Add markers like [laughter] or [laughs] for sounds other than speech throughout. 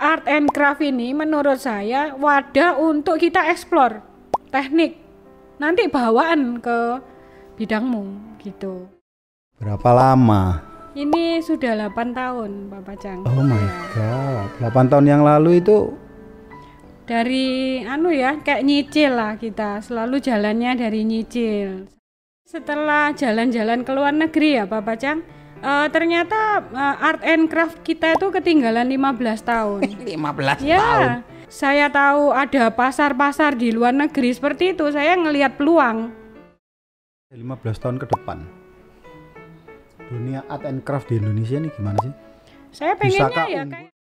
art and craft ini menurut saya wadah untuk kita eksplor teknik nanti bawaan ke bidangmu gitu. Berapa lama? Ini sudah 8 tahun, Pak Pacang. Oh my god, 8 tahun yang lalu itu Dari anu ya, kayak nyicil lah kita, selalu jalannya dari nyicil. Setelah jalan-jalan ke luar negeri ya, Pak Pacang, eh, ternyata eh, art and craft kita itu ketinggalan 15 tahun. [laughs] 15 ya, saya tahu ada pasar-pasar di luar negeri seperti itu, saya ngelihat peluang. 15 tahun ke depan. Dunia art and craft di Indonesia ini gimana sih? Saya pengennya Bisakah ya kayak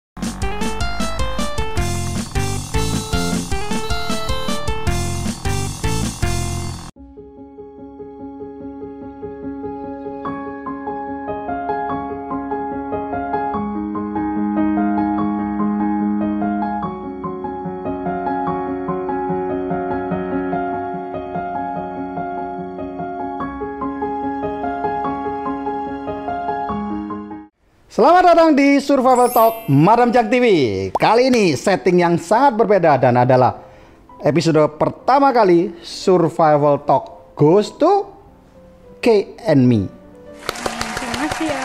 Selamat datang di Survival Talk Madam Jak TV. Kali ini setting yang sangat berbeda dan adalah episode pertama kali Survival Talk goes to K and Me. Terima kasih ya.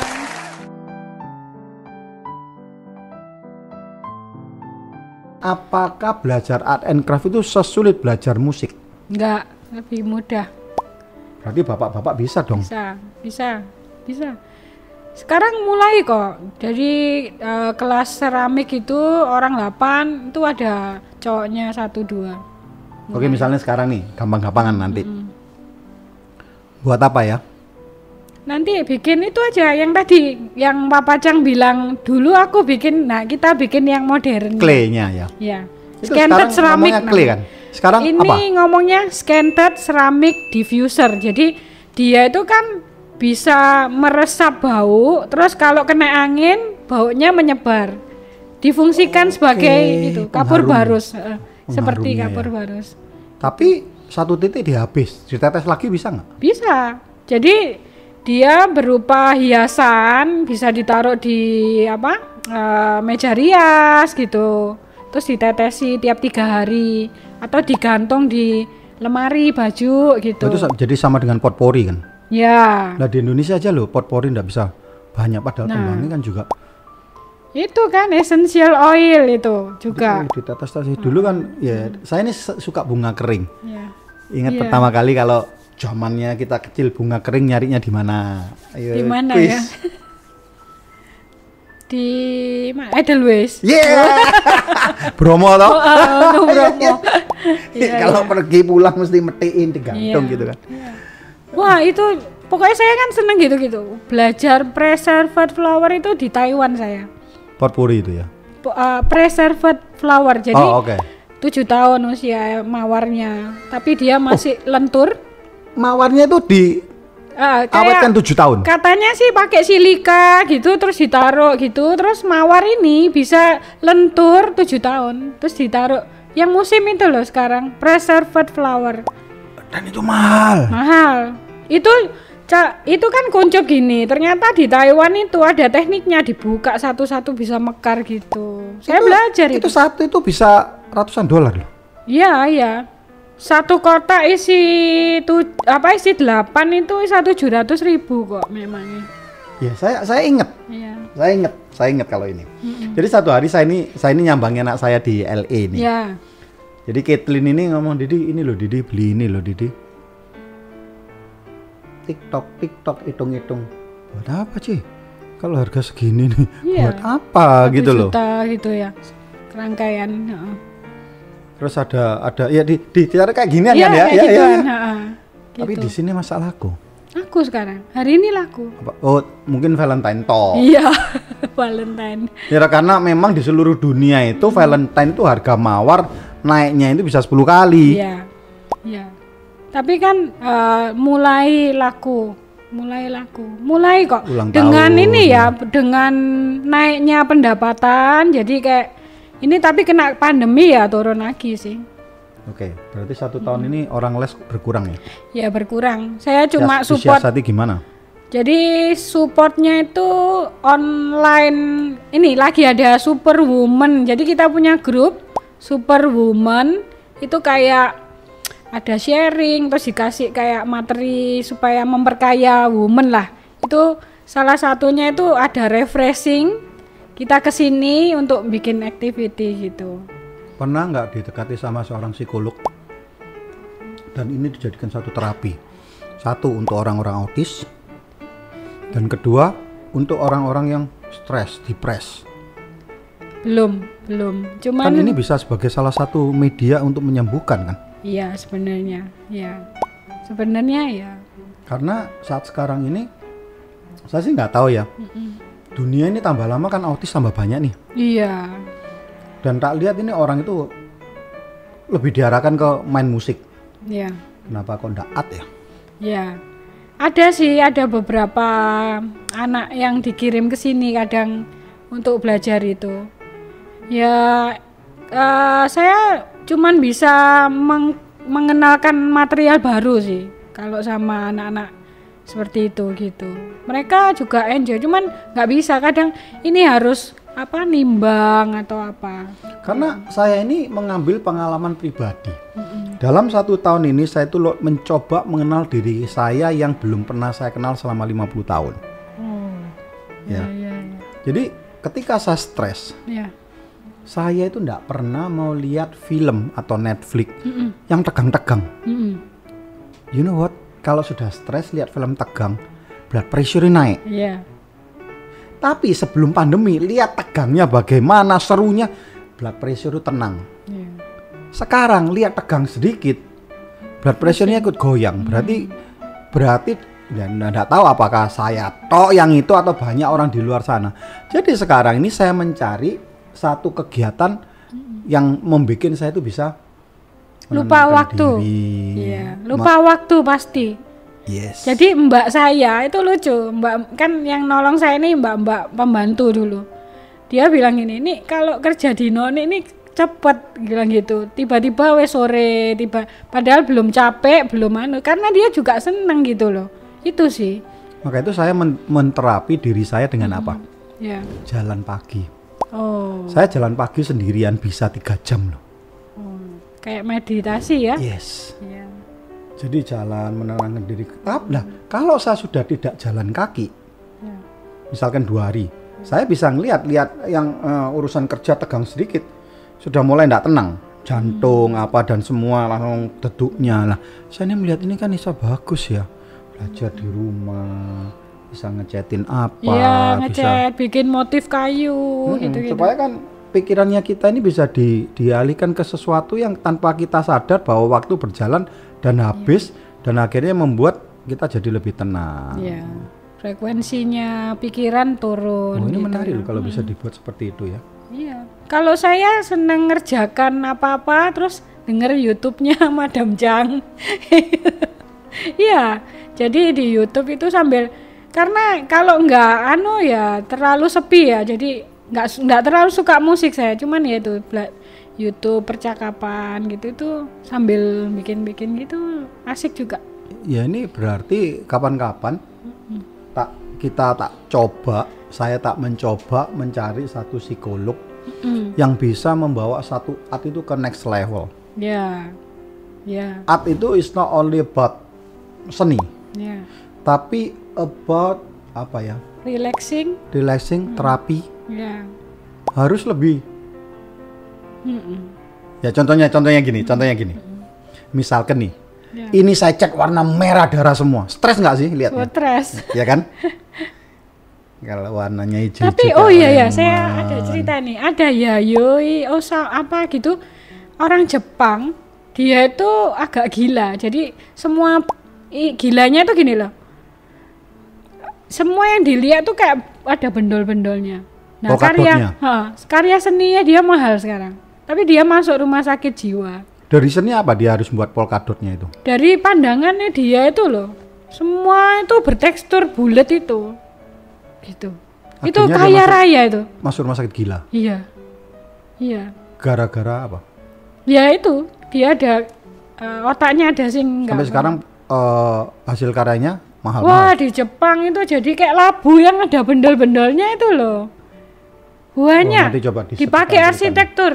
Apakah belajar art and craft itu sesulit belajar musik? Enggak, lebih mudah. Berarti bapak-bapak bisa dong. Bisa, bisa, bisa. Sekarang mulai kok. Dari eh, kelas seramik itu orang 8 itu ada cowoknya satu dua. Oke misalnya sekarang nih, gampang-gampangan nanti. Buat apa ya? Nanti bikin itu aja yang tadi yang Papa Cang bilang dulu aku bikin. Nah, kita bikin yang modern. Clay-nya ya. Ya. Scanted ngomongnya clay namanya. kan? Sekarang Ini apa? ngomongnya scanted ceramic diffuser. Jadi dia itu kan bisa meresap bau, terus kalau kena angin baunya menyebar. Difungsikan sebagai itu kapur pengharum. barus, eh, seperti kapur ya. barus. Tapi satu titik dihabis, ditetes lagi bisa nggak? Bisa. Jadi dia berupa hiasan, bisa ditaruh di apa? eh, meja rias gitu. Terus ditetesi tiap tiga hari atau digantung di lemari baju gitu. Itu jadi sama dengan potpori kan? Ya, Nah di Indonesia aja loh potpori nggak bisa banyak padahal Nah. kembangnya kan juga itu kan essential oil itu juga. Itu ditetes tadi dulu kan ya saya ini suka bunga kering. Ya. Ingat Iya. pertama kali kalau zamannya kita kecil bunga kering nyarinya di mana? Di mana ya? [laughs] Di mana? Edelweiss. [laughs] Yeah. Bromo toh. Oh, Bromo. [laughs] Iya, kalau pergi pulang mesti metiin digantung Iya. gitu kan. Wah itu pokoknya saya kan seneng gitu-gitu. Belajar preserved flower itu di Taiwan saya. Potpori itu ya. Po- uh, preserved flower. Jadi oh oke. tujuh tahun usia mawarnya, tapi dia masih Oh. lentur. Mawarnya itu di Ah, awetkan tujuh tahun. katanya sih pakai silika gitu, terus ditaruh gitu, terus mawar ini bisa lentur tujuh tahun, terus ditaruh. Yang musim itu loh sekarang preserved flower. Dan itu mahal. mahal. Itu itu kan kuncup gini. Ternyata di Taiwan itu ada tekniknya dibuka satu-satu bisa mekar gitu. Saya belajar itu, Itu. satu itu bisa ratusan dolar loh. iya iya. Satu kotak isi tu apa isi delapan itu satu ratus ribu kok memangnya Ya saya saya inget, iya. Saya inget, saya inget kalau ini. Jadi satu hari saya ini saya ini nyambangin anak saya di LA nih. ya Jadi Caitlin ini ngomong Didi ini loh Didi beli ini loh Didi. TikTok TikTok hitung-hitung. Buat apa sih? Kalau harga segini nih, [laughs] Iya. buat apa gitu loh. juta gitu ya rangkaian heeh. Terus ada ada ya di di ditaruh kayak ginian Iya, kan ya? kayak Iya, iya, iya. heeh. Tapi Gitu. di sini masa laku. aku sekarang hari ini laku Apa? Oh, mungkin Valentine toh. iya [laughs] Valentine Ya karena memang di seluruh dunia itu Valentine itu harga mawar naiknya itu bisa 10 kali. Iya, iya. Tapi kan eh, mulai laku, mulai laku, mulai kok. Ulang dengan tahun. ini ya, dengan naiknya pendapatan, jadi kayak ini tapi kena pandemi ya turun lagi sih. Oke, berarti satu tahun ini orang les berkurang ya? Ya berkurang. Saya cuma Sias- support, disiasati gimana? Jadi supportnya itu online ini lagi ada Superwoman. Jadi kita punya grup Superwoman itu kayak ada sharing terus dikasih kayak materi supaya memperkaya woman lah. Itu salah satunya itu ada refreshing. Kita ke sini untuk bikin activity gitu. Pernah nggak didekati sama seorang psikolog dan ini dijadikan satu terapi? Satu untuk orang-orang autis, dan kedua untuk orang-orang yang stres, depres. Belum, belum. Cuman Kan ini bisa sebagai salah satu media untuk menyembuhkan kan? Iya, sebenarnya. Ya. Sebenarnya ya. Karena saat sekarang ini saya sih nggak tahu ya. Dunia ini tambah lama kan autis tambah banyak nih. Iya. Dan tak lihat ini orang itu lebih diarahkan ke main musik. Iya. Kenapa kok ndak at ya? Ya. Ada sih, ada beberapa anak yang dikirim ke sini kadang untuk belajar itu. Ya eh, saya cuman bisa meng- mengenalkan material baru sih kalau sama anak-anak seperti itu gitu. Mereka juga enjoy, cuman nggak bisa kadang ini harus apa nimbang atau apa. Karena saya ini mengambil pengalaman pribadi. Dalam satu tahun ini saya itu mencoba mengenal diri saya yang belum pernah saya kenal selama 50 tahun. Oh. Ya. Ya, ya, Jadi ketika saya stres, ya. Saya itu nggak pernah mau lihat film atau Netflix Mm-mm. yang tegang-tegang. Mm-mm. You know what? Kalau sudah stres lihat film tegang, blood pressure naik. Iya. Tapi sebelum pandemi, lihat tegangnya bagaimana, serunya, blood pressure tenang. Iya. Sekarang lihat tegang sedikit, blood pressure-nya ikut goyang. Berarti berarti dan tidak tahu apakah saya tok yang itu atau banyak orang di luar sana. Jadi sekarang ini saya mencari satu kegiatan yang membuat saya itu bisa Lupa waktu. Iya, lupa waktu pasti. Yes. Jadi mbak saya itu lucu, mbak kan yang nolong saya ini mbak-mbak pembantu dulu. Dia bilang ini, nih kalau kerja di noni ini cepet bilang gitu. Tiba-tiba wes sore, tiba padahal belum capek, belum anu karena dia juga seneng gitu loh. Itu sih. Maka itu saya men- menterapi diri saya dengan apa? Ya. Jalan pagi. Oh, Saya jalan pagi sendirian bisa tiga jam loh. oh. kayak meditasi ya. Yes. Iya. Jadi jalan menenangkan diri. Tapi lah, kalau saya sudah tidak jalan kaki, Ya. misalkan dua hari, saya bisa ngelihat lihat yang eh, urusan kerja tegang sedikit, sudah mulai tidak tenang, jantung apa dan semua langsung deduknya lah. Saya ini melihat ini kan bisa bagus ya, belajar di rumah, bisa ngechatin apa, Iya, bisa ngecat, bikin motif kayu gitu-gitu. supaya kan pikirannya kita ini bisa di, dialihkan ke sesuatu yang tanpa kita sadar bahwa waktu berjalan dan habis dan akhirnya membuat kita jadi lebih tenang. Iya. Frekuensinya pikiran turun. Oh, ini gitu menarik ya. loh kalau bisa dibuat seperti itu ya. Iya. Kalau saya seneng ngerjakan apa-apa terus denger YouTube-nya [laughs] Madam Jang. Iya. Jadi di YouTube itu sambil karena kalau nggak anu ya terlalu sepi ya. Jadi nggak nggak terlalu suka musik saya. Cuman ya itu YouTube percakapan gitu itu sambil bikin-bikin gitu asik juga. Ya ini berarti kapan-kapan tak kita tak coba, saya tak mencoba mencari satu psikolog Mm. yang bisa membawa satu art itu ke next level. Ya. Ya. Art itu is not only about seni, Ya. tapi about apa ya? Relaxing. Relaxing, terapi Ya. harus lebih. Mm-mm. Ya contohnya, contohnya gini, contohnya gini. Misalkan nih, Ya. ini saya cek warna merah darah semua, stres nggak sih lihatnya? Stres. ya kan? [laughs] Kalau warnanya hijau. Tapi oh iya ya, saya ada cerita nih. Ada Yayoi Osa apa gitu. Orang Jepang, dia itu agak gila. Jadi semua i- gilanya tuh gini loh. Semua yang dilihat tuh kayak ada bendol-bendolnya. Nah, Polkadotnya. karya ha, karya seninya dia mahal sekarang. Tapi dia masuk rumah sakit jiwa. Dari seni apa dia harus buat polkadotnya itu? Dari pandangannya dia itu loh. Semua itu bertekstur bulat itu. Gitu. itu Akhirnya dia kaya masuk- raya itu. Masuk rumah sakit gila. Iya. Iya. Gara-gara apa? Ya itu, dia ada eh, otaknya ada sing nggak Sampai sekarang eh, hasil karyanya mahal Wah, di Jepang itu jadi kayak labu yang ada bendel-bendelnya itu loh. Coba disebutkan dipakai arsitektur.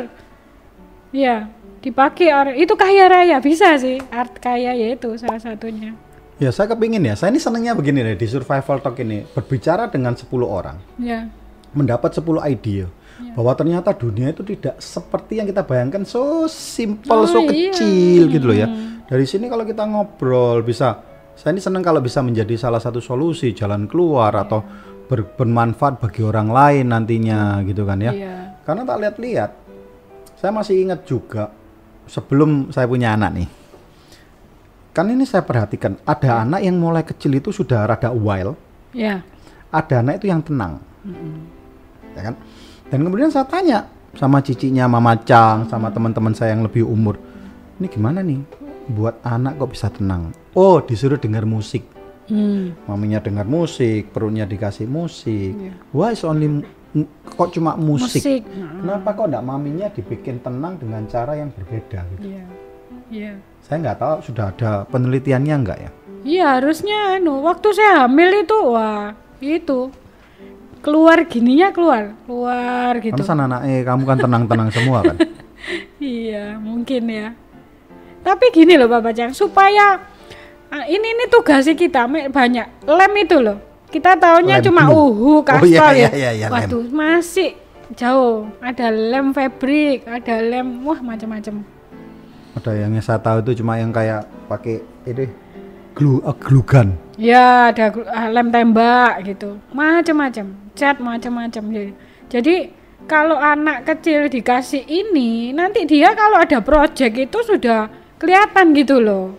Iya, dipakai ar- itu kaya raya bisa sih. Art kaya ya itu salah satunya. Ya saya kepingin ya, saya ini senangnya begini deh di survival talk ini berbicara dengan 10 orang, Ya. mendapat 10 ide bahwa ternyata dunia itu tidak seperti yang kita bayangkan so simple, Oh, so iya. kecil gitu loh ya. Dari sini kalau kita ngobrol bisa, saya ini senang kalau bisa menjadi salah satu solusi jalan keluar atau ber- bermanfaat bagi orang lain nantinya gitu kan ya. Iya. Karena tak lihat-lihat, saya masih ingat juga sebelum saya punya anak nih. Kan ini saya perhatikan, ada anak yang mulai kecil itu sudah rada wild, Ya. ada anak itu yang tenang. Ya kan? Dan kemudian saya tanya sama cicinya Mama Chang, sama teman-teman saya yang lebih umur. Ini gimana nih buat anak kok bisa tenang? Oh, disuruh dengar musik. Hmm. Maminya dengar musik, perutnya dikasih musik. Iya. Why is only kok cuma musik? Musik. Kenapa kok enggak maminya dibikin tenang dengan cara yang berbeda gitu? Iya. Iya. Saya nggak tahu sudah ada penelitiannya enggak ya? Iya, harusnya anu, waktu saya hamil itu wah, itu keluar gininya keluar, keluar gitu. Pantesan anaknya kamu kan tenang-tenang semua kan? [laughs] Iya, mungkin ya. Tapi gini loh Bapak Cang, supaya ah, ini ini tugasnya kita banyak. Lem itu loh. Kita taunya Lem cuma uhu, Oh, kaspal iya, ya. iya, iya, iya, lem. Waduh, masih jauh. Ada lem fabric, ada lem wah macam-macam. Ada yang saya tahu itu cuma yang kayak pakai ini glue uh, glue gun. Ya, ada ah, lem tembak gitu. Macam-macam, cat macam-macam. Jadi- Jadi kalau anak kecil dikasih ini, nanti dia kalau ada project itu sudah kelihatan gitu loh.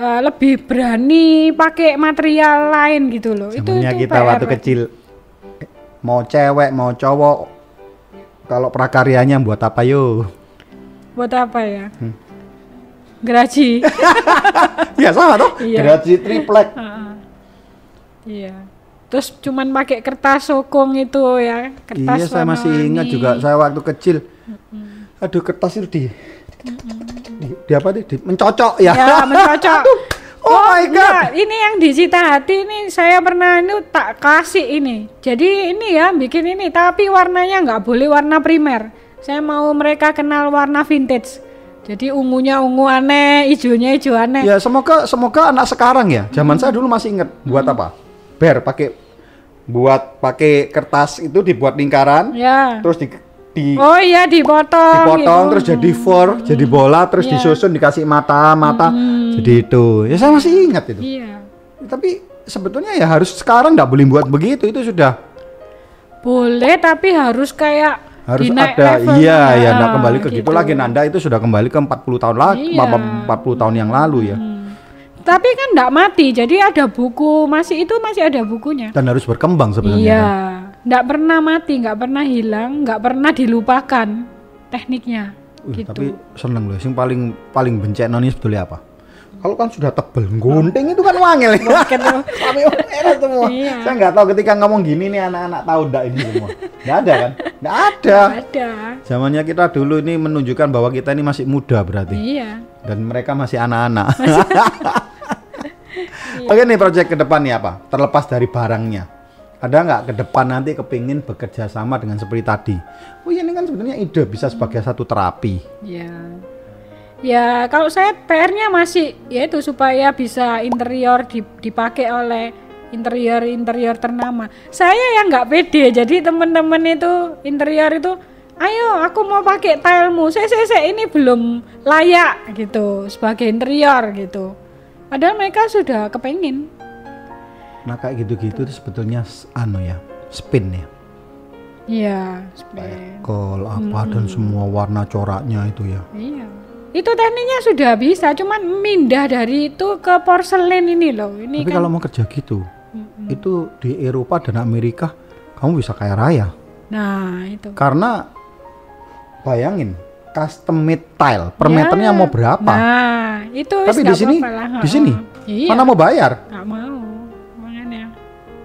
Eh, lebih berani pakai material lain gitu loh. itu itu kita PR. waktu kecil mau cewek mau cowok kalau prakaryanya buat apa yo? Buat apa ya? Hmm. Geraji. [laughs] ya sama toh. Iya. Triplek. [laughs] Heeh. Iya. Terus cuman pakai kertas sokong itu ya, kertas Iya saya masih ingat juga saya waktu kecil. Aduh kertas itu di, di, di apa di, di mencocok ya. Ya, mencocok. [laughs] Oh my God. enggak, ini yang di Citahati ini saya pernah ini tak kasih ini. Jadi ini ya bikin ini, tapi warnanya nggak boleh warna primer. Saya mau mereka kenal warna vintage. Jadi ungunya ungu aneh, hijaunya hijau aneh. Ya semoga semoga anak sekarang ya. Zaman saya dulu masih ingat buat apa? Ber pakai buat pakai kertas itu dibuat lingkaran, Ya. terus di, di Oh iya dipotong. dipotong gitu. terus jadi four, jadi bola, terus Iya. disusun dikasih mata mata, jadi itu. Ya saya masih ingat itu. Iya. Tapi sebetulnya ya harus sekarang nggak boleh buat begitu itu sudah Boleh tapi harus kayak harus ada level. iya ya enggak kembali ke gitu. gitu. lagi Nanda itu sudah kembali ke 40 tahun lagi Iya. 40 tahun yang lalu ya Hmm. Tapi kan enggak mati, jadi ada buku masih itu masih ada bukunya. dan harus berkembang sebenarnya Iya, kan. Enggak pernah mati, enggak pernah hilang, enggak pernah dilupakan tekniknya. Uh, gitu. tapi seneng loh yang paling paling benci noni sebetulnya apa kalau kan sudah tebel gunting itu kan wangil ya [laughs] sampai merah semua Iya. saya nggak tahu ketika ngomong gini nih anak-anak tahu enggak ini semua nggak ada kan nggak ada Ada. zamannya kita dulu ini menunjukkan bahwa kita ini masih muda berarti Iya. dan mereka masih anak-anak [laughs] Oke nih proyek ke depan nih apa? Terlepas dari barangnya. Ada nggak ke depan nanti kepingin bekerja sama dengan seperti tadi? Oh iya ini kan sebenarnya ide bisa sebagai satu terapi. Ya. Ya, kalau saya PR-nya masih yaitu supaya bisa interior dip- dipakai oleh interior-interior ternama. Saya yang nggak pede, jadi teman-teman itu interior itu, ayo aku mau pakai tilemu, saya, saya, saya ini belum layak gitu sebagai interior gitu. Padahal mereka sudah kepengin. Nah kayak gitu-gitu itu sebetulnya anu ya, spin ya. Iya, spek. Kol apa dan semua warna coraknya itu ya. Iya. Itu tekniknya sudah bisa, cuman mindah dari itu ke porselen ini loh. Ini Tapi kan kalau mau kerja gitu, itu di Eropa dan Amerika kamu bisa kaya raya. Nah, itu. Karena bayangin custom made tile per Ya. meternya mau berapa? Nah, itu Tapi di sini, di sini, Iya. mana mau bayar? Nggak mau.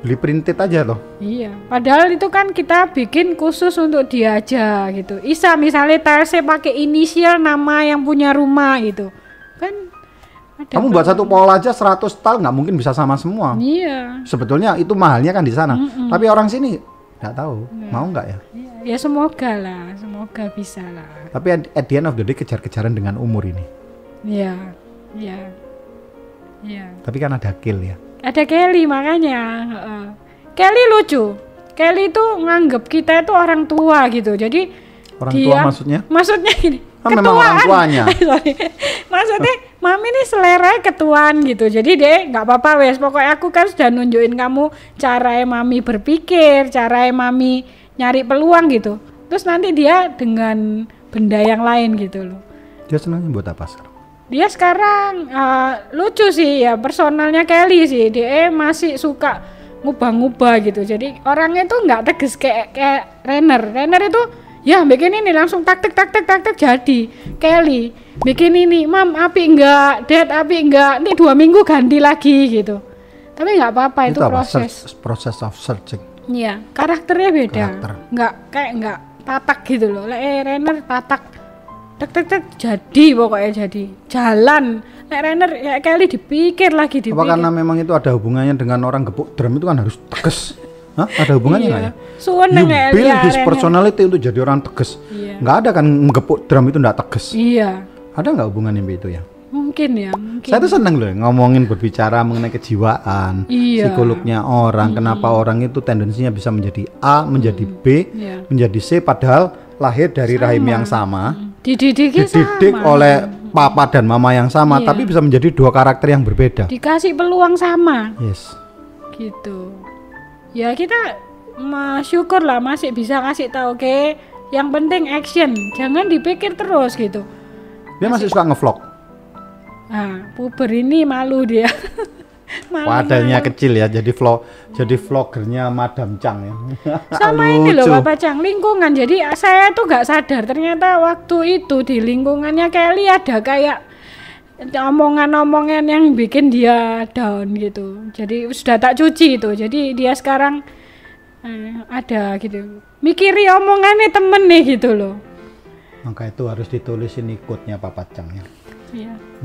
Beli printed aja loh. Iya. Padahal itu kan kita bikin khusus untuk dia aja gitu. Isa misalnya saya pakai inisial nama yang punya rumah gitu. Kan Ada Kamu buat satu pola aja 100 tahun nggak mungkin bisa sama semua. Iya. Sebetulnya itu mahalnya kan di sana. Tapi orang sini nggak tahu mau nggak ya. Iya, Ya semoga lah, semoga bisa lah. Tapi at, at the end of the day kejar-kejaran dengan umur ini. Iya, iya, iya. Tapi kan ada kill ya. Ada Kelly makanya. heeh. Kelly lucu. Kelly itu nganggep kita itu orang tua gitu. Jadi Orang dia, tua maksudnya? Maksudnya gini. Kan memang orang tuanya. [laughs] Sorry. Maksudnya mami ini selera ketuaan gitu. Jadi deh nggak apa-apa wes. Pokoknya aku kan sudah nunjukin kamu cara mami berpikir, cara mami nyari peluang gitu. Terus nanti dia dengan benda yang lain gitu loh. Dia senangnya buat apa sekarang? Dia sekarang eh, lucu sih ya personalnya Kelly sih. Dia masih suka ngubah-ngubah gitu. Jadi orangnya tuh nggak tegas kayak kayak Renner. Renner itu ya bikin ini langsung taktik taktik taktik jadi. Kelly bikin ini, mam api enggak, dad api enggak. Ini dua minggu ganti lagi gitu. Tapi nggak apa-apa itu, apa? proses. Search- proses of searching. Iya, karakternya beda. Karakter. Nggak kayak nggak tatak gitu loh. Eh, Renner tatak tek tek tek jadi pokoknya jadi jalan. Lek Renner ya kali dipikir lagi dipikir. Apa karena memang itu ada hubungannya dengan orang gepuk drum itu kan harus tegas? Hah? Ada hubungannya nggak Iya. ya? Suweneng You build ya, his Renner. personality untuk jadi orang tegas. Iya. Nggak ada kan menggepuk drum itu nggak tegas. Iya. Ada nggak hubungannya sama itu ya? Mungkin ya, mungkin. Saya tuh seneng loh ngomongin berbicara mengenai kejiwaan, Iya. psikolognya orang, kenapa orang itu tendensinya bisa menjadi A, menjadi B, Iya. menjadi C, padahal lahir dari rahim yang sama, Dididiknya dididik sama. oleh papa dan mama yang sama, Iya. tapi bisa menjadi dua karakter yang berbeda. dikasih peluang sama Yes. gitu. Ya kita syukur lah masih bisa kasih tahu oke. Yang penting action, jangan dipikir terus gitu. Dia masih suka ngevlog. Nah, puber ini malu dia. [laughs] malu, Wadahnya kecil ya, jadi vlog, jadi vlogernya Madam Chang ya. [laughs] Sama ini loh. Bapak Cang, lingkungan. Jadi saya tuh nggak sadar ternyata waktu itu di lingkungannya Kelly ada kayak omongan-omongan yang bikin dia down gitu. Jadi sudah tak cuci itu. Jadi dia sekarang eh, ada gitu. Mikiri omongannya temen nih gitu loh. Maka itu harus ditulisin ikutnya Papa Chang ya.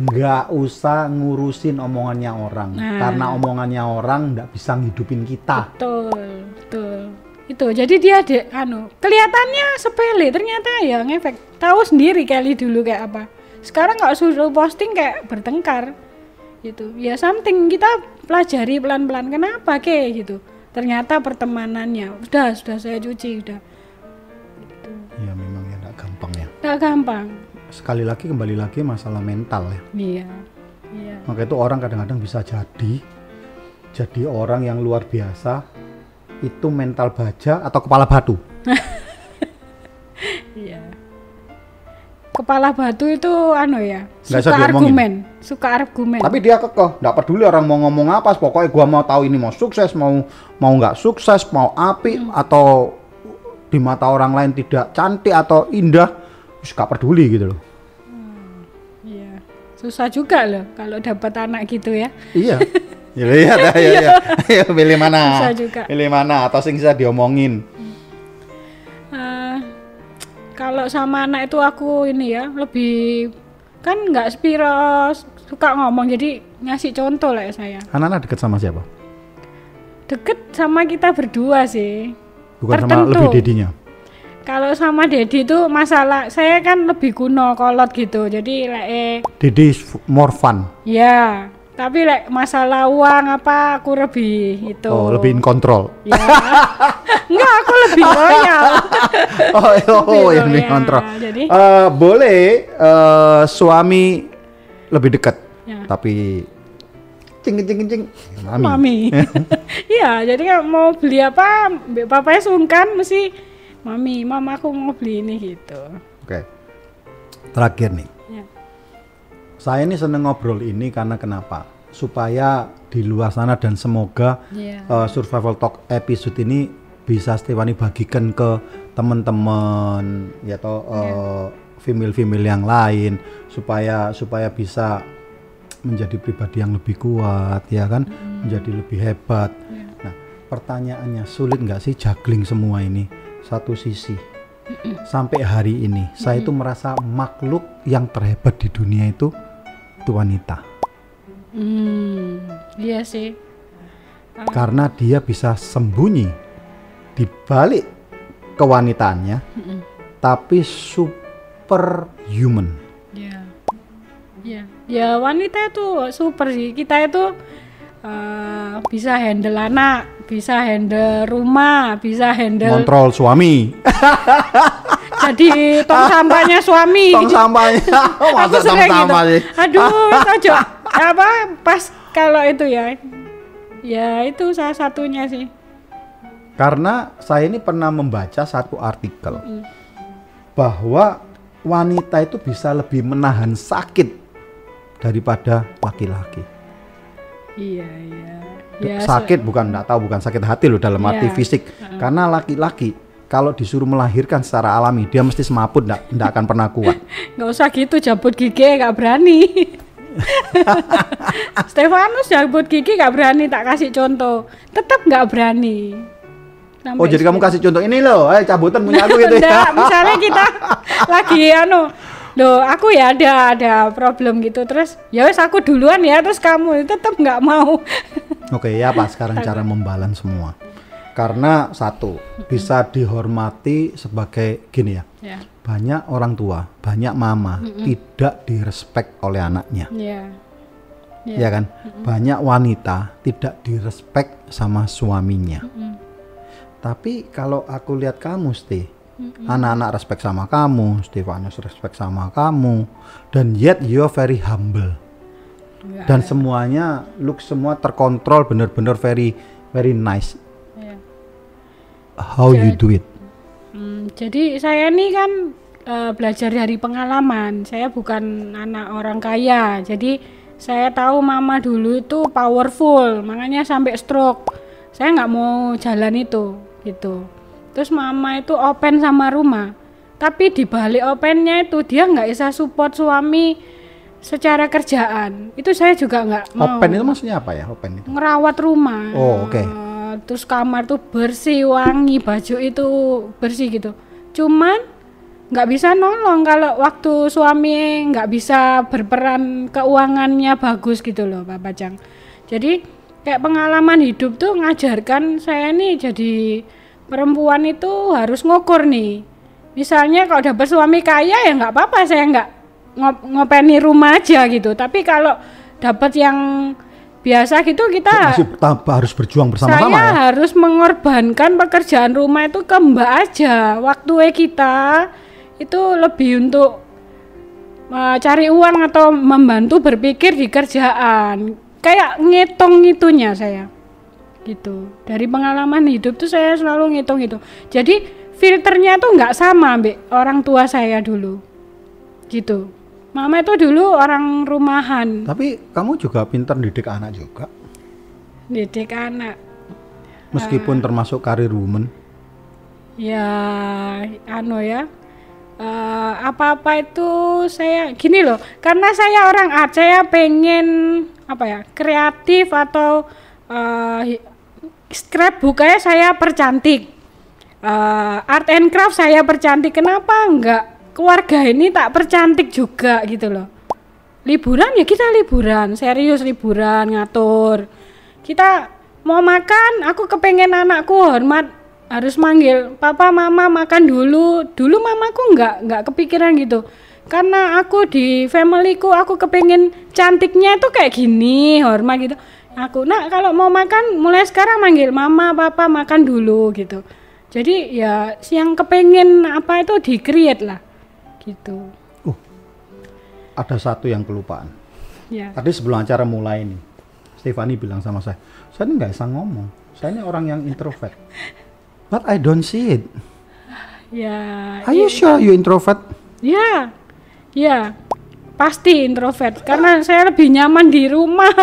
Nggak usah ngurusin omongannya orang Nah. karena omongannya orang nggak bisa ngidupin kita Betul, betul. Itu. Jadi dia de, anu, kelihatannya sepele, ternyata ya ngefek. Tahu sendiri Kelly dulu kayak apa. Sekarang nggak suruh posting kayak bertengkar. Gitu. Ya something kita pelajari pelan-pelan kenapa ke gitu. Ternyata pertemanannya udah sudah saya cuci udah. ya memang ya nggak gampang ya Nggak gampang. Sekali lagi kembali lagi masalah mental ya Iya. Iya. maka itu orang kadang-kadang bisa jadi jadi orang yang luar biasa itu mental baja atau kepala batu [laughs] Iya. Kepala batu itu anu ya, Nggak suka argumen, suka argumen. tapi dia kekeh nggak peduli orang mau ngomong apa pokoknya gua mau tahu ini mau sukses mau mau nggak sukses mau api atau di mata orang lain tidak cantik atau indah nggak peduli gitu loh Iya. Susah juga loh kalau dapat anak gitu ya. Iya. [laughs] Ya lihat ya, ya, ya. Pilih mana? Bisa juga. Pilih mana atau sing bisa diomongin. Eh, kalau sama anak itu aku ini ya lebih kan nggak spiro suka ngomong jadi ngasih contoh lah ya saya. Anak-anak deket sama siapa? Deket sama kita berdua sih. Bukan sama Tertentu. lebih dedinya. Kalau sama Dedi itu masalah saya kan lebih kuno kolot gitu. Jadi like, eh, f- more fun. ya tapi like, masalah uang apa aku lebih itu. Oh, lebih in control. Ya. [laughs] Enggak, aku lebih loyal. oh, [laughs] oh, Lebih yang in loyal. control. Jadi Eh, boleh eh, suami lebih dekat, Ya. tapi cing cing cing mami. mami. [laughs] Iya, jadi kan mau beli apa, mbak papanya sungkan mesti mami, mama aku mau beli ini gitu. Oke. Terakhir nih. Ya. Saya ini seneng ngobrol ini karena kenapa? Supaya di luar sana dan semoga Iya. uh, survival talk episode ini bisa Stefani bagikan ke teman-teman ya toh uh, female-female yang lain supaya supaya bisa menjadi pribadi yang lebih kuat ya kan menjadi lebih hebat nah pertanyaannya sulit nggak sih juggling semua ini satu sisi. Sampai hari ini saya itu merasa makhluk yang terhebat di dunia itu itu wanita. Hmm, iya sih. karena dia bisa sembunyi di balik kewanitaannya tapi superhuman. Ya, ya, ya wanita itu super sih. Kita itu eh, bisa handle anak, bisa handle rumah, bisa handle kontrol suami jadi tong sampahnya suami. tong sampahnya [laughs] Aku masa tong sering gitu. sih Aduh, [laughs] ojo. apa pas kalau itu ya. Ya itu salah satunya sih. karena saya ini pernah membaca satu artikel Mm. bahwa wanita itu bisa lebih menahan sakit daripada laki-laki Iya, iya. Ya, sakit bukan enggak tahu bukan sakit hati loh dalam arti Iya. fisik. Karena laki-laki kalau disuruh melahirkan secara alami dia mesti semaput enggak, enggak akan pernah kuat. [laughs] Nggak usah gitu jabut gigi nggak berani. [laughs] Stefanus jabut gigi nggak berani tak kasih contoh, tetap nggak berani. oh jadi kamu kasih contoh ini loh eh cabutan punya aku gitu ya. Enggak, misalnya kita [laughs] lagi anu Loh, aku ya ada ada problem gitu. Terus ya wes aku duluan ya. Terus kamu tetap nggak mau. [laughs] oke ya apa sekarang cara membalance semua? Karena satu bisa dihormati sebagai gini ya. Ya. banyak orang tua banyak mama tidak direspek oleh anaknya. Ya. Ya. ya kan? Banyak wanita tidak direspek sama suaminya. Tapi kalau aku lihat kamu Sti anak-anak respect sama kamu Stefanus respect sama kamu dan yet you are very humble Nggak dan semuanya look semua terkontrol bener-bener very very nice Ya. how you do it Hmm, jadi saya ini kan eh, belajar dari pengalaman. Saya bukan anak orang kaya. Jadi saya tahu mama dulu itu powerful, makanya sampai stroke. Saya nggak mau jalan itu, gitu. Terus mama itu open sama rumah. Tapi di balik opennya itu dia nggak bisa support suami secara kerjaan. Itu saya juga nggak mau open itu maksudnya apa ya open itu ngerawat rumah. Oh, oke. Eh, Terus kamar tuh bersih, wangi, baju itu bersih gitu. Cuman nggak bisa nolong kalau waktu suami nggak bisa berperan keuangannya bagus gitu loh, Pak Bajang. Jadi kayak pengalaman hidup tuh ngajarkan saya nih jadi perempuan itu harus ngukur nih. Misalnya kalau dapat suami kaya ya nggak apa-apa, saya nggak ngop- ngopeni rumah aja gitu. Tapi kalau dapat yang biasa gitu kita masih harus berjuang saya bersama-sama ya harus mengorbankan pekerjaan rumah itu ke mbak aja waktu kita itu lebih untuk uh, cari uang atau membantu berpikir di kerjaan kayak ngitung itunya saya gitu. Dari pengalaman hidup tuh saya selalu ngitung itu. Jadi filternya tuh nggak sama mbak orang tua saya dulu. Gitu. Mama itu dulu orang rumahan. Tapi kamu juga pintar didik anak juga. Didik anak. Meskipun Ah. termasuk karir woman. Ya, anu ya. eh, apa-apa itu saya gini loh, karena saya orang art, saya pengen apa ya kreatif atau uh, scrapbook kayak saya percantik, Eh, art and craft saya percantik. Kenapa enggak keluarga ini tak percantik juga gitu loh? Liburan ya kita liburan, serius liburan ngatur. Kita mau makan, aku kepengen anakku hormat harus manggil papa mama makan dulu dulu mamaku nggak nggak kepikiran gitu karena aku di familyku aku kepengen cantiknya itu kayak gini hormat gitu aku nak kalau mau makan mulai sekarang manggil mama papa makan dulu gitu. Jadi ya yang kepengen apa itu di create lah gitu. Uh ada satu yang kelupaan. Ya. Tadi sebelum acara mulai nih Stefani bilang sama saya saya ini nggak bisa ngomong. Saya ini orang yang introvert. But I don't see it. Ya are you sure you introvert? Ya, ya, pasti introvert. Karena saya lebih nyaman di rumah.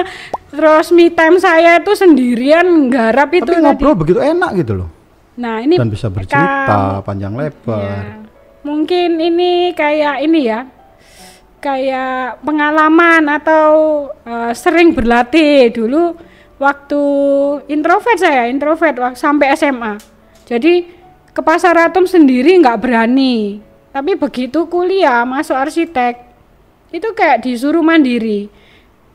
Terus me time saya itu sendirian garap itu tapi tadi. ngobrol begitu enak gitu loh Nah ini dan bisa bercerita panjang lebar Ya, mungkin ini kayak ini ya, kayak pengalaman atau eh, sering berlatih dulu waktu introvert saya introvert waktu sampai SMA. Jadi ke pasar atom sendiri nggak berani. Tapi begitu kuliah masuk arsitek itu kayak disuruh mandiri.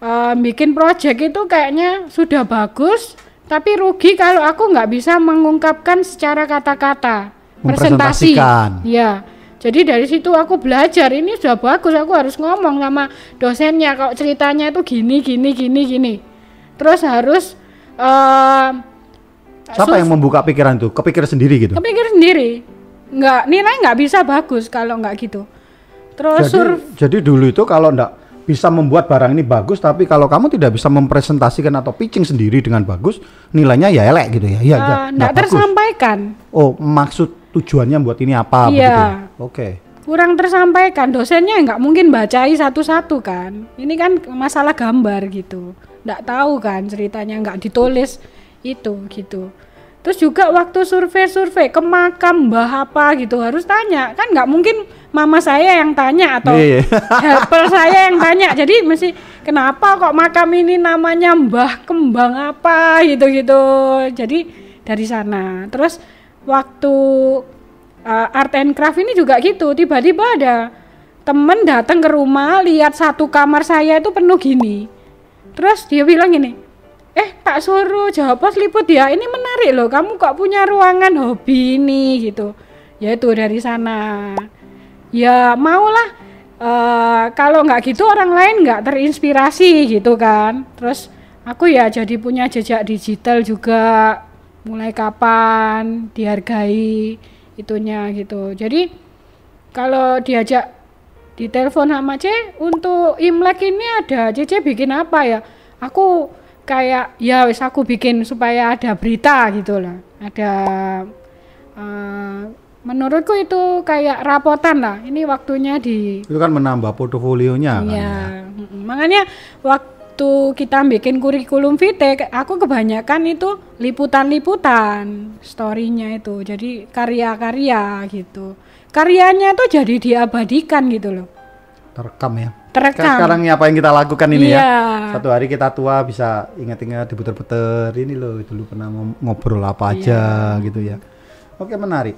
eh, bikin project itu kayaknya sudah bagus, tapi rugi kalau aku nggak bisa mengungkapkan secara kata-kata presentasi. Ya, jadi dari situ aku belajar ini sudah bagus, aku harus ngomong sama dosennya kalau ceritanya itu gini, gini, gini, gini. Terus harus eh Siapa yang membuka pikiran itu? Kepikir sendiri gitu. kepikir sendiri, nggak nilai nggak bisa bagus kalau nggak gitu. Terus Jadi, sur- jadi dulu itu kalau ndak bisa membuat barang ini bagus, tapi kalau kamu tidak bisa mempresentasikan atau pitching sendiri dengan bagus, nilainya ya elek gitu ya. Iya, eh, iya. nggak nggak bagus. tersampaikan. Oh, maksud tujuannya buat ini apa Iya. begitu? ya? Oke. kurang tersampaikan dosennya nggak mungkin bacai satu-satu kan ini kan masalah gambar gitu nggak tahu kan ceritanya nggak ditulis itu gitu terus juga waktu survei-survei ke makam mbah apa gitu harus tanya. Kan nggak mungkin mama saya yang tanya atau Iya. [laughs] helper saya yang tanya. Jadi mesti kenapa kok makam ini namanya mbah kembang apa? gitu-gitu. Jadi dari sana. Terus waktu uh, art and craft ini juga gitu. Tiba-tiba ada temen datang ke rumah lihat satu kamar saya itu penuh gini. Terus dia bilang gini eh tak suruh Jawa Pos liput ya. Ini menarik loh. Kamu kok punya ruangan hobi ini gitu. Ya itu dari sana. Ya maulah eh kalau nggak gitu orang lain nggak terinspirasi gitu kan. Terus aku ya jadi punya jejak digital juga. Mulai kapan dihargai itunya gitu. Jadi kalau diajak di telepon sama C untuk Imlek ini ada. CC bikin apa ya? Aku kayak ya wis aku bikin supaya ada berita gitu lah ada eh, menurutku itu kayak rapotan lah ini waktunya di Itu kan menambah portofolionya kan. Iya, mm-mm. makanya waktu kita bikin kurikulum vitae, aku kebanyakan itu liputan-liputan storynya itu, jadi karya-karya gitu. Karyanya tuh jadi diabadikan gitu loh, Terekam ya. Terekam. Sekarang apa yang kita lakukan ini ya. Iya. Satu hari kita tua bisa ingat-ingat diputer-puter ini loh dulu pernah ngobrol apa aja Iya. gitu ya. Oke menarik.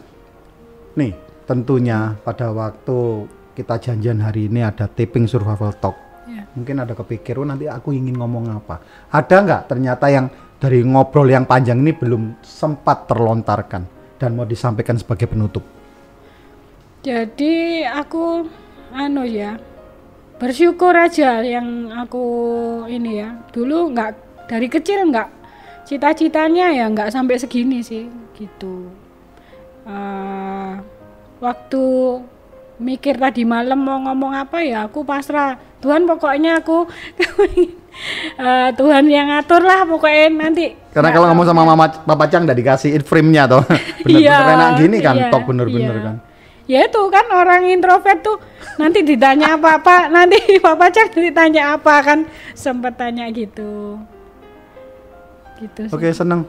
Nih tentunya pada waktu kita janjian hari ini ada taping survival talk. Iya. Mungkin ada kepikir oh, nanti aku ingin ngomong apa. Ada nggak ternyata yang dari ngobrol yang panjang ini belum sempat terlontarkan dan mau disampaikan sebagai penutup. Jadi aku anu ya bersyukur aja yang aku ini ya dulu nggak dari kecil nggak cita-citanya ya nggak sampai segini sih gitu. Eh, waktu mikir tadi malam mau ngomong apa ya aku pasrah Tuhan pokoknya aku [laughs] eh, Tuhan yang ngatur lah pokoknya nanti Karena kalau ngomong sama Mama Papa Cang udah dikasih frame-nya toh. [laughs] Bener-bener Iya, enak gini kan, iya, talk bener-bener iya. kan. Ya itu kan orang introvert tuh nanti ditanya apa-apa, nanti [laughs] Papa Cak ditanya apa kan sempet tanya gitu. Gitu sih. Oke seneng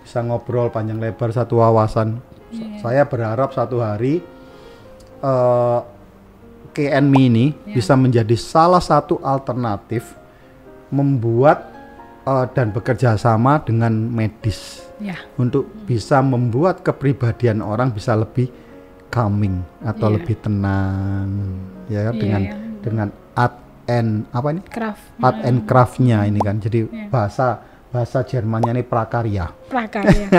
bisa ngobrol panjang lebar satu wawasan. Iya. Saya berharap satu hari eh KNMI ini Iya. bisa menjadi salah satu alternatif membuat eh, dan bekerja sama dengan medis Ya, untuk bisa membuat kepribadian orang bisa lebih calming atau Iya. lebih tenang ya Iya, dengan iya. dengan art and apa ini craft art and craftnya ini kan jadi Iya. bahasa bahasa Jermannya ini prakarya prakarya.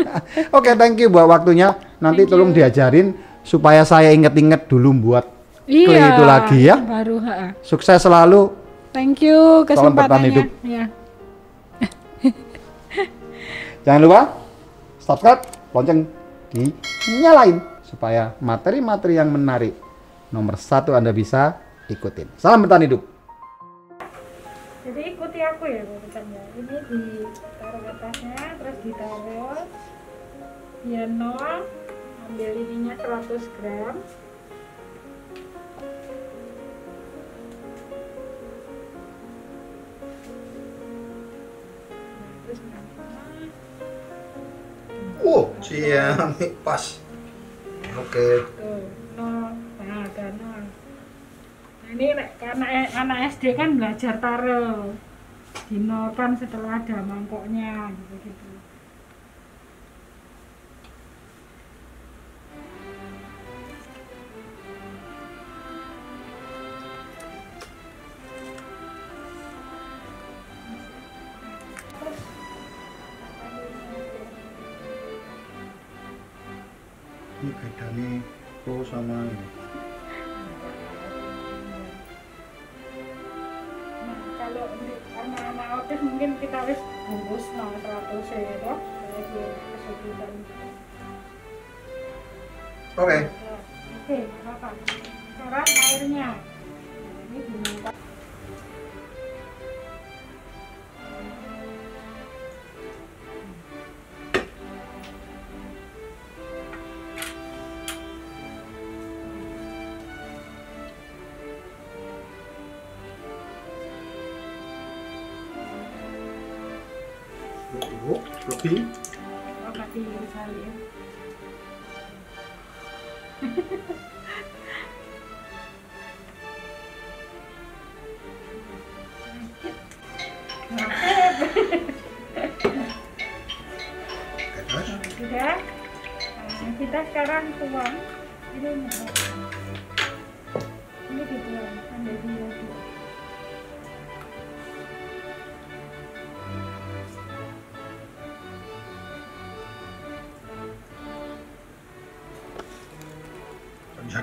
[laughs] oke thank you buat waktunya nanti Thank tolong you. diajarin supaya saya inget-inget dulu buat iya. itu lagi ya Baru, ha. sukses selalu Thank you bertahan hidup. kesempatannya. Ya. [laughs] jangan lupa subscribe lonceng dinyalain supaya materi-materi yang menarik nomor satu anda bisa ikutin salam bertahan hidup Jadi ikuti aku ya urutannya. Ini ditaruh ke atasnya, terus ditaruh. Ya nol, ambil ininya 100 gram. Nah, nanti oh siang pas oke. Nol, nah ada nol. Nah, ini karena anak SD kan belajar taruh dinolkan setelah ada mangkoknya gitu oke. Oke apa? Sekarang airnya. Ini diminta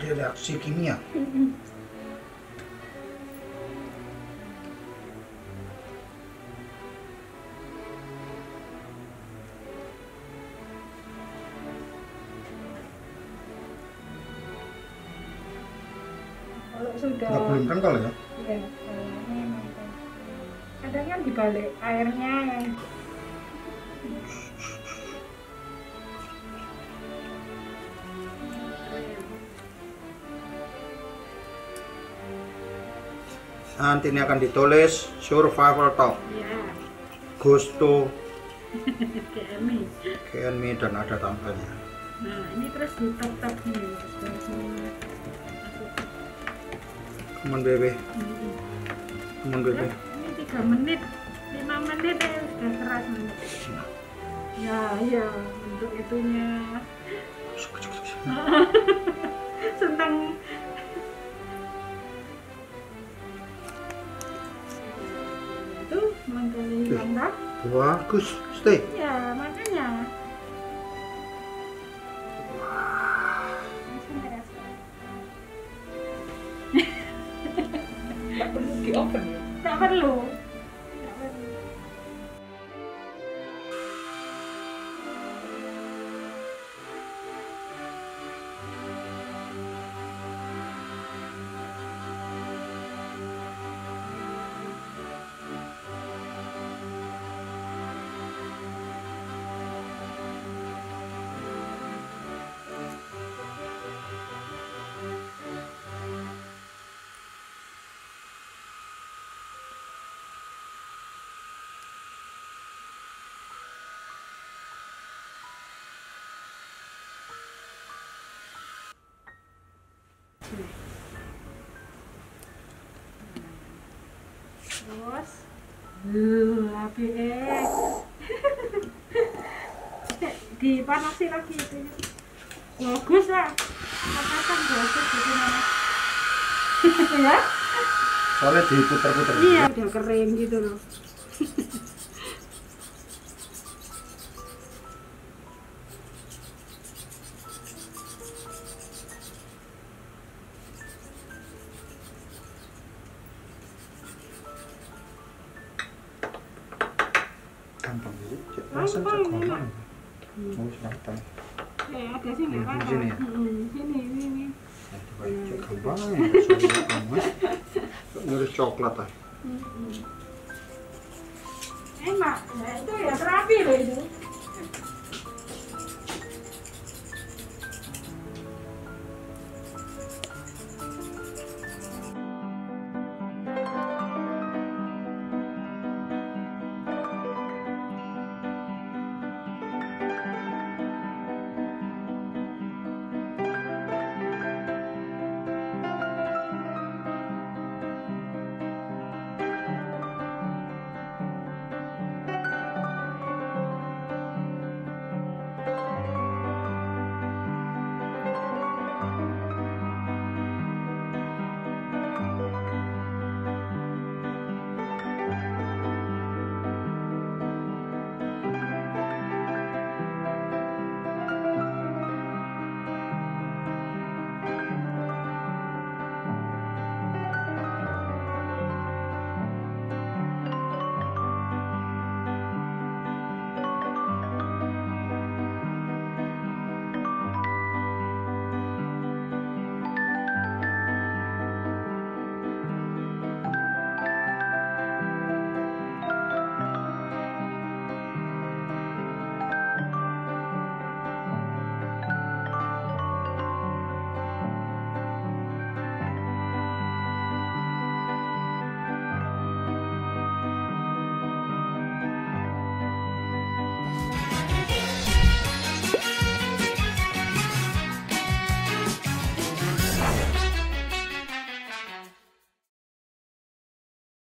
jadi reaksi kimia. Kalau sudah nggak belum kental ya? Iya, kadang kan dibalik airnya yang nanti ini akan ditulis survival talk. Ya gusto KNMI dan ada tampilnya nah ini terus ditap-tap baby Hmm. Come on baby ini tiga menit lima menit ya sudah keras nih ya iya untuk itunya [laughs] bagus stay ya makanya. Nggak [laughs] perlu di oven ya? tak perlu dipanasi lagi itu. Bagus lah. Katakan bagus gitu nama [laughs] ya? Soalnya diputer-puter. Iya udah kering gitu loh [laughs] gampang eh ada Di apa-apa sini ya? Mm, sini sini cek gampang ya soalnya kamu nulis coklat ah? Enak ya itu ya terapi loh itu